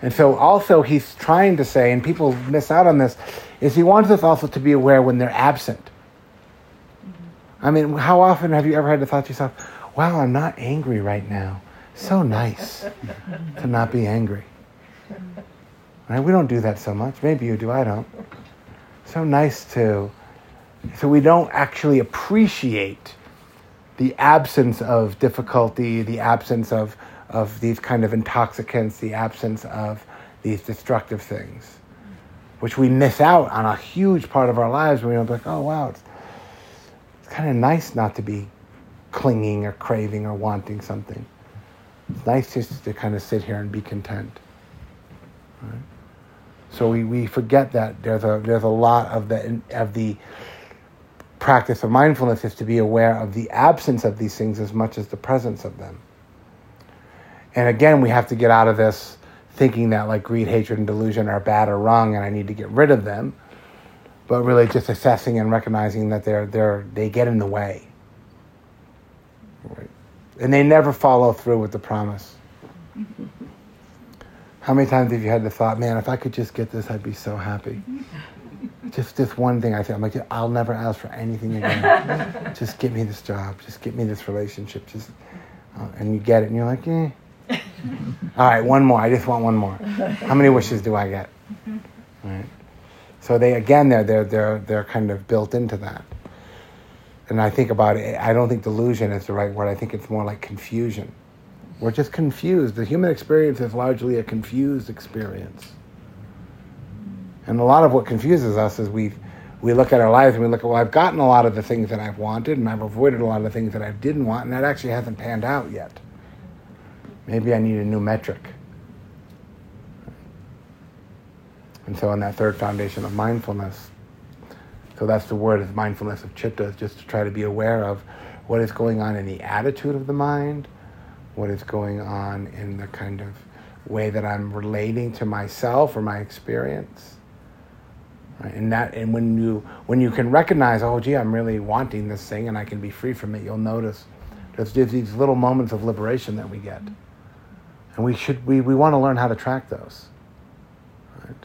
And so also he's trying to say, and people miss out on this, is he wants us also to be aware when they're absent. I mean, how often have you ever had the thought to yourself, wow, I'm not angry right now so nice to not be angry. Right? We don't do that so much. Maybe you do, I don't. So nice to. So we don't actually appreciate the absence of difficulty, the absence of, of these kind of intoxicants, the absence of these destructive things, which we miss out on a huge part of our lives when we're like, oh, wow, it's, it's kind of nice not to be clinging or craving or wanting something. It's nice just to kind of sit here and be content. Right? So we, we forget that there's a there's a lot of the of the practice of mindfulness is to be aware of the absence of these things as much as the presence of them. And again, we have to get out of this thinking that like greed, hatred, and delusion are bad or wrong, and I need to get rid of them. But really, just assessing and recognizing that they're they're they get in the way. Right and they never follow through with the promise. [LAUGHS] How many times have you had the thought, man, if I could just get this, I'd be so happy? [LAUGHS] just this one thing I say, I'm like, I'll never ask for anything again. [LAUGHS] just get me this job. Just get me this relationship. Just, uh, and you get it, and you're like, eh. [LAUGHS] All right, one more. I just want one more. How many wishes do I get? Right. So they again, they're they're they're they're kind of built into that and I think about it, I don't think delusion is the right word. I think it's more like confusion. We're just confused. The human experience is largely a confused experience. And a lot of what confuses us is we we look at our lives and we look at, well, I've gotten a lot of the things that I've wanted and I've avoided a lot of the things that I didn't want, and that actually hasn't panned out yet. Maybe I need a new metric. And so, in that third foundation of mindfulness, so that's the word of mindfulness of chitta, just to try to be aware of what is going on in the attitude of the mind, what is going on in the kind of way that I'm relating to myself or my experience. Right? And that, and when you when you can recognize, oh, gee, I'm really wanting this thing, and I can be free from it, you'll notice there's, there's these little moments of liberation that we get, and we should we, we want to learn how to track those. Right?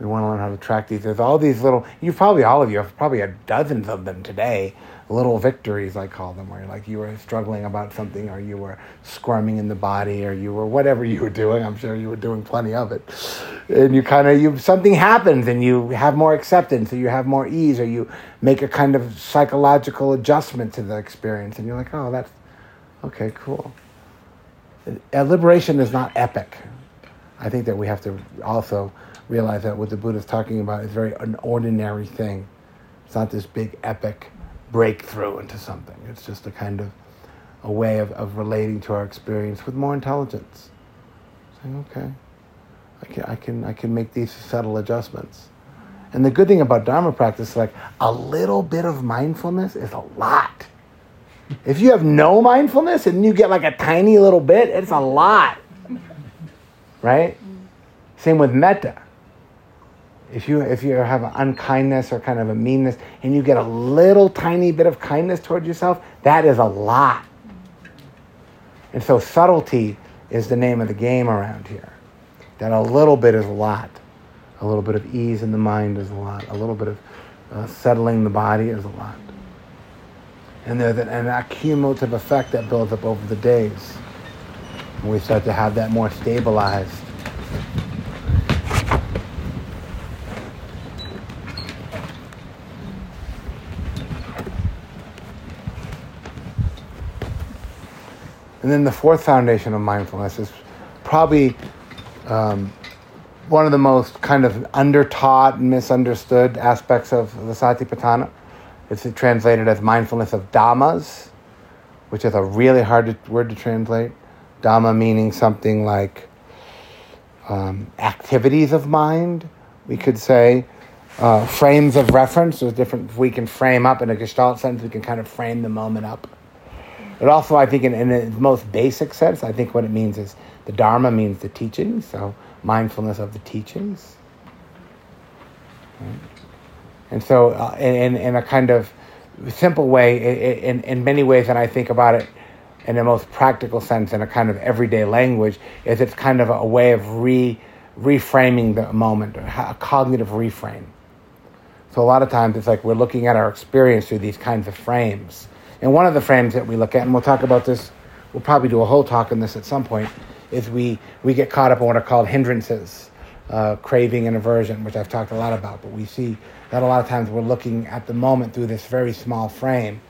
We want to learn how to track these. There's all these little, you probably, all of you have probably had dozens of them today. Little victories, I call them, where like you were struggling about something, or you were squirming in the body, or you were whatever you were doing. I'm sure you were doing plenty of it. And you kind of, you something happens, and you have more acceptance, or you have more ease, or you make a kind of psychological adjustment to the experience, and you're like, oh, that's okay, cool. Uh, liberation is not epic. I think that we have to also realize that what the Buddha is talking about is very an ordinary thing. It's not this big epic breakthrough into something. It's just a kind of a way of, of relating to our experience with more intelligence. Saying, okay, I can, I can, I can make these subtle adjustments. And the good thing about Dharma practice is like a little bit of mindfulness is a lot. If you have no mindfulness and you get like a tiny little bit, it's a lot. Right? Same with metta if you if you have an unkindness or kind of a meanness and you get a little tiny bit of kindness towards yourself that is a lot. And so subtlety is the name of the game around here. That a little bit is a lot. A little bit of ease in the mind is a lot. A little bit of uh, settling the body is a lot. And there's an, an cumulative effect that builds up over the days. And we start to have that more stabilized And then the fourth foundation of mindfulness is probably um, one of the most kind of under-taught and misunderstood aspects of the Satipatthana. It's translated as mindfulness of dhammas, which is a really hard word to translate. Dhamma meaning something like um, activities of mind, we could say. Uh, frames of reference, there's different, we can frame up in a Gestalt sense, we can kind of frame the moment up. But also, I think in, in the most basic sense, I think what it means is the Dharma means the teachings, so mindfulness of the teachings. Right? And so, uh, in, in a kind of simple way, in, in many ways, and I think about it in the most practical sense, in a kind of everyday language, is it's kind of a way of re, reframing the moment, a cognitive reframe. So a lot of times it's like we're looking at our experience through these kinds of frames. And one of the frames that we look at, and we'll talk about this, we'll probably do a whole talk on this at some point, is we, we get caught up in what are called hindrances, uh, craving and aversion, which I've talked a lot about. But we see that a lot of times we're looking at the moment through this very small frame.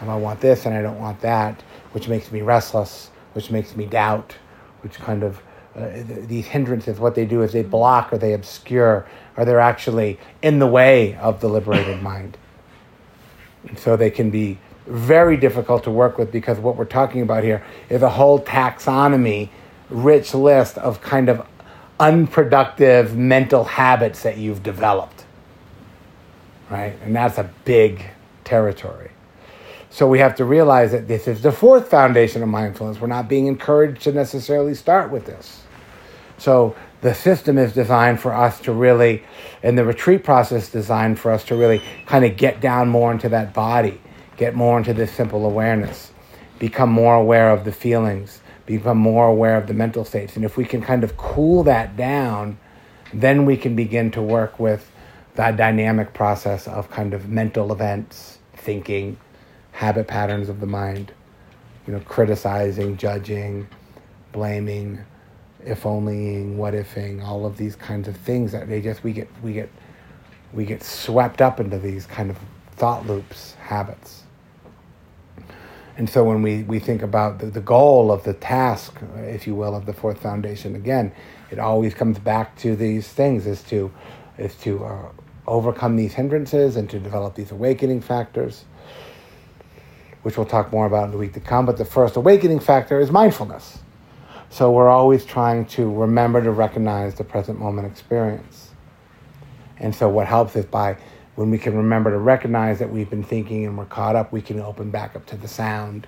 I want this and I don't want that, which makes me restless, which makes me doubt, which kind of uh, these hindrances, what they do is they block or they obscure or they're actually in the way of the liberated mind. And so they can be very difficult to work with because what we're talking about here is a whole taxonomy, rich list of kind of unproductive mental habits that you've developed. Right? And that's a big territory. So we have to realize that this is the fourth foundation of mindfulness. We're not being encouraged to necessarily start with this. So the system is designed for us to really, and the retreat process designed for us to really kind of get down more into that body get more into this simple awareness, become more aware of the feelings, become more aware of the mental states. And if we can kind of cool that down, then we can begin to work with that dynamic process of kind of mental events, thinking, habit patterns of the mind, you know, criticizing, judging, blaming, if onlying, what ifing, all of these kinds of things that they just we get we get we get swept up into these kind of thought loops, habits. And so when we, we think about the, the goal of the task, if you will, of the fourth foundation, again, it always comes back to these things is to, is to uh, overcome these hindrances and to develop these awakening factors, which we'll talk more about in the week to come. But the first awakening factor is mindfulness. So we're always trying to remember to recognize the present moment experience. And so what helps is by when we can remember to recognize that we've been thinking and we're caught up, we can open back up to the sound.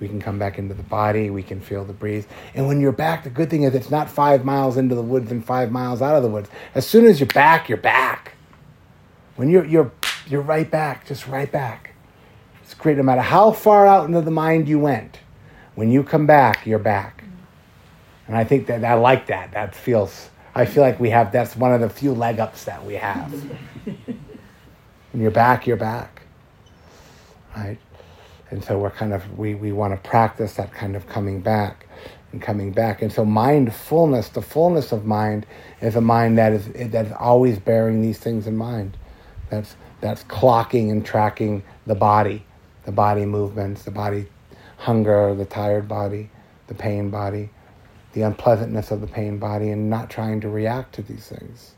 We can come back into the body. We can feel the breeze. And when you're back, the good thing is it's not five miles into the woods and five miles out of the woods. As soon as you're back, you're back. When you're, you're, you're right back, just right back. It's great no matter how far out into the mind you went. When you come back, you're back. And I think that I like that. That feels, I feel like we have that's one of the few leg ups that we have. [LAUGHS] when you're back, you're back. Right? And so we're kind of we, we want to practice that kind of coming back and coming back. And so mindfulness, the fullness of mind, is a mind that is that is always bearing these things in mind. That's that's clocking and tracking the body, the body movements, the body hunger, the tired body, the pain body the unpleasantness of the pain body and not trying to react to these things.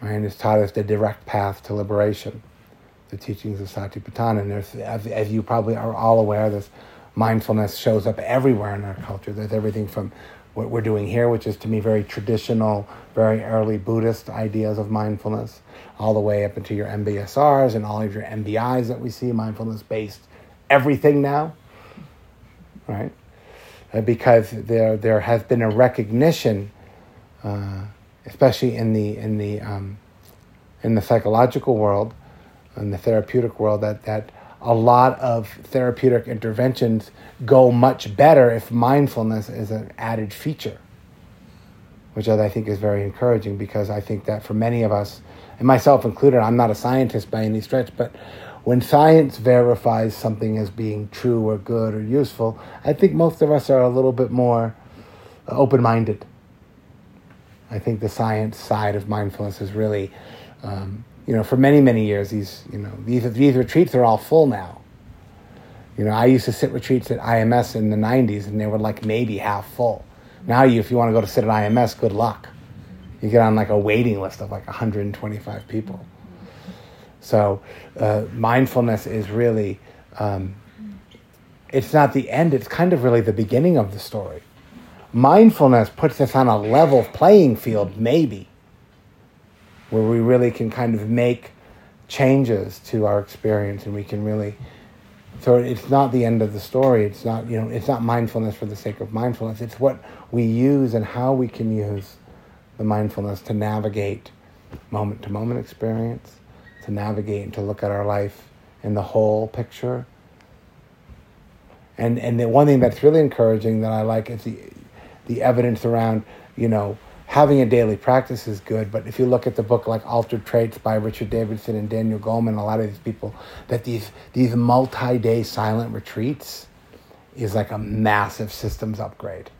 Right? And it's taught us the direct path to liberation, the teachings of Satipatthana. And there's, as, as you probably are all aware, this mindfulness shows up everywhere in our culture. There's everything from what we're doing here, which is to me very traditional, very early Buddhist ideas of mindfulness, all the way up into your MBSRs and all of your MBIs that we see, mindfulness based everything now, right? uh, because there there has been a recognition, uh, especially in the in the um, in the psychological world, in the therapeutic world, that that a lot of therapeutic interventions go much better if mindfulness is an added feature, which I think is very encouraging because I think that for many of us, and myself included, I'm not a scientist by any stretch, but when science verifies something as being true or good or useful, I think most of us are a little bit more open minded. I think the science side of mindfulness is really, um, you know, for many, many years, these, you know, these, these retreats are all full now. You know, I used to sit retreats at IMS in the 90s and they were like maybe half full. Now, you, if you want to go to sit at IMS, good luck. You get on like a waiting list of like 125 people. So uh, mindfulness is really, um, it's not the end, it's kind of really the beginning of the story. Mindfulness puts us on a level playing field, maybe, where we really can kind of make changes to our experience and we can really so it's not the end of the story it's not you know it's not mindfulness for the sake of mindfulness it's what we use and how we can use the mindfulness to navigate moment to moment experience to navigate and to look at our life in the whole picture. And and the one thing that's really encouraging that I like is the the evidence around, you know, having a daily practice is good, but if you look at the book like Altered Traits by Richard Davidson and Daniel Goleman, a lot of these people, that these these multi-day silent retreats is like a massive systems upgrade.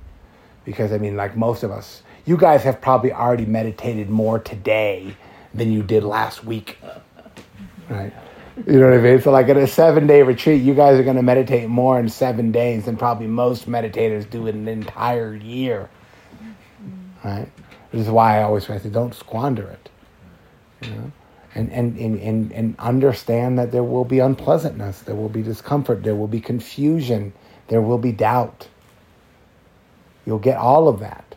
Because I mean, like most of us, you guys have probably already meditated more today than you did last week right? You know what I mean? So, like at a seven day retreat, you guys are going to meditate more in seven days than probably most meditators do in an entire year, right? This is why I always say, don't squander it, you know? And, and, and, and, and understand that there will be unpleasantness, there will be discomfort, there will be confusion, there will be doubt. You'll get all of that.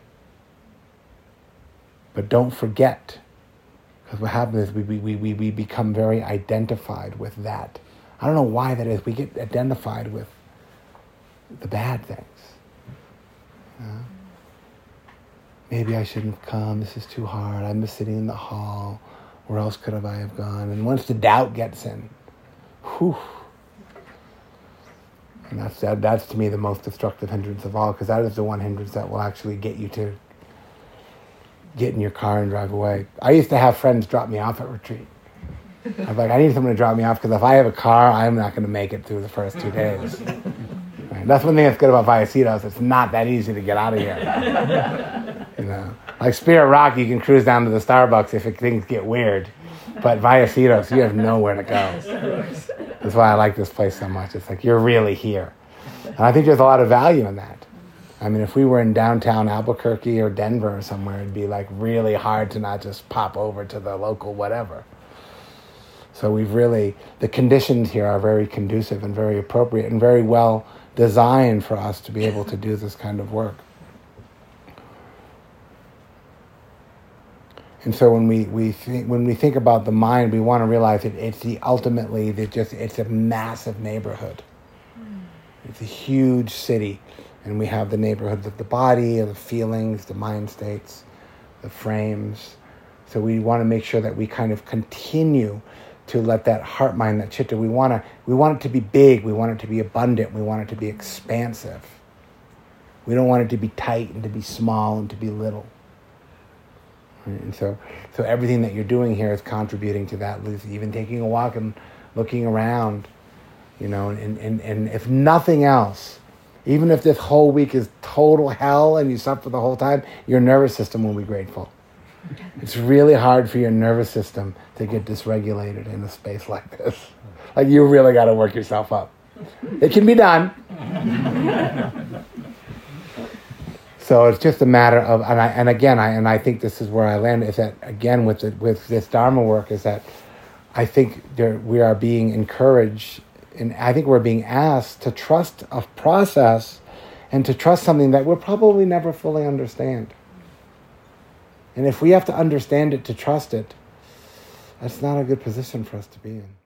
But don't forget what happens is we, we, we, we become very identified with that. I don't know why that is. We get identified with the bad things. maybe I shouldn't have come. This is too hard. I'm just sitting in the hall. Where else could have I have gone? And once the doubt gets in, whew. And that's, that, that's to me the most destructive hindrance of all, because that is the one hindrance that will actually get you to get in your car and drive away. I used to have friends drop me off at retreat. I'm like, I need someone to drop me off because if I have a car, I'm not going to make it through the first two days. Right? That's one thing that's good about Vallecitos. It's not that easy to get out of here. [LAUGHS] you know, like Spirit Rock, you can cruise down to the Starbucks if things get weird, but Vallecitos, you have nowhere to go. That's why I like this place so much. It's like you're really here, and I think there's a lot of value in that. I mean, if we were in downtown Albuquerque or Denver or somewhere, it'd be like really hard to not just pop over to the local whatever. So we've really, the conditions here are very conducive and very appropriate and very well designed for us to be able to do this kind of work. And so when we, we think, when we think about the mind, we want to realize that it's the ultimately that just it's a massive neighborhood. Hmm. It's a huge city and we have the neighborhoods of the body, of the feelings, the mind states, the frames. So we want to make sure that we kind of continue to let that heart mind, that chitta, we want to we want it to be big, we want it to be abundant, we want it to be expansive. We don't want it to be tight and to be small and to be little. Right? And so, so everything that you're doing here is contributing to that. Even taking a walk and looking around, you know, and, and, and if nothing else, even if this whole week is total hell and you suffer the whole time, your nervous system will be grateful. It's really hard for your nervous system to get dysregulated in a space like this. Like you really got to work yourself up. It can be done. so it's just a matter of, and, I, and again, I, and I think this is where I land is that again with the, with this Dharma work is that I think there, we are being encouraged, and I think we're being asked to trust a process and to trust something that we'll probably never fully understand. And if we have to understand it to trust it, that's not a good position for us to be in.